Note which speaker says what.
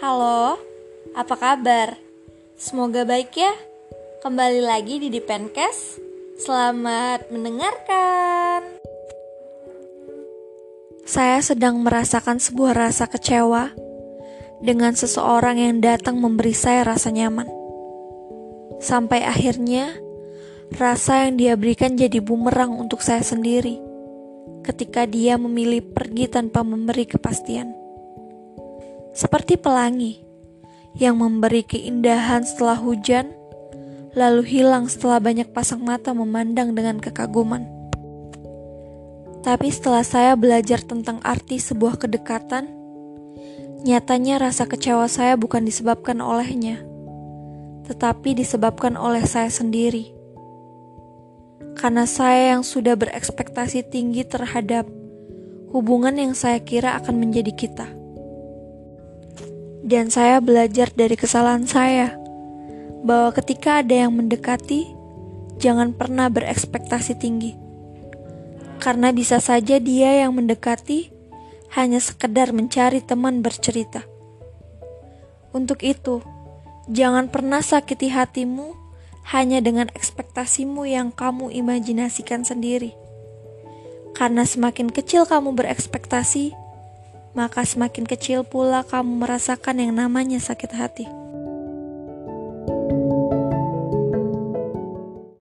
Speaker 1: Apa kabar? Semoga baik ya. Kembali lagi di Dipencast. Selamat mendengarkan. Saya sedang merasakan sebuah rasa kecewa dengan seseorang yang datang memberi saya rasa nyaman. Sampai akhirnya, rasa yang dia berikan jadi bumerang untuk saya sendiri ketika dia memilih pergi tanpa memberi kepastian. Seperti pelangi yang memberi keindahan setelah hujan, lalu hilang setelah banyak pasang mata memandang dengan kekaguman. Tapi setelah saya belajar tentang arti sebuah kedekatan, nyatanya rasa kecewa saya bukan disebabkan olehnya, tetapi disebabkan oleh saya sendiri karena saya yang sudah berekspektasi tinggi terhadap hubungan yang saya kira akan menjadi kita. Dan saya belajar dari kesalahan saya bahwa ketika ada yang mendekati, jangan pernah berekspektasi tinggi. Karena bisa saja dia yang mendekati hanya sekedar mencari teman bercerita. Untuk itu, jangan pernah sakiti hatimu hanya dengan ekspektasimu yang kamu imajinasikan sendiri. Karena semakin kecil kamu berekspektasi, maka semakin kecil pula kamu merasakan yang namanya sakit hati.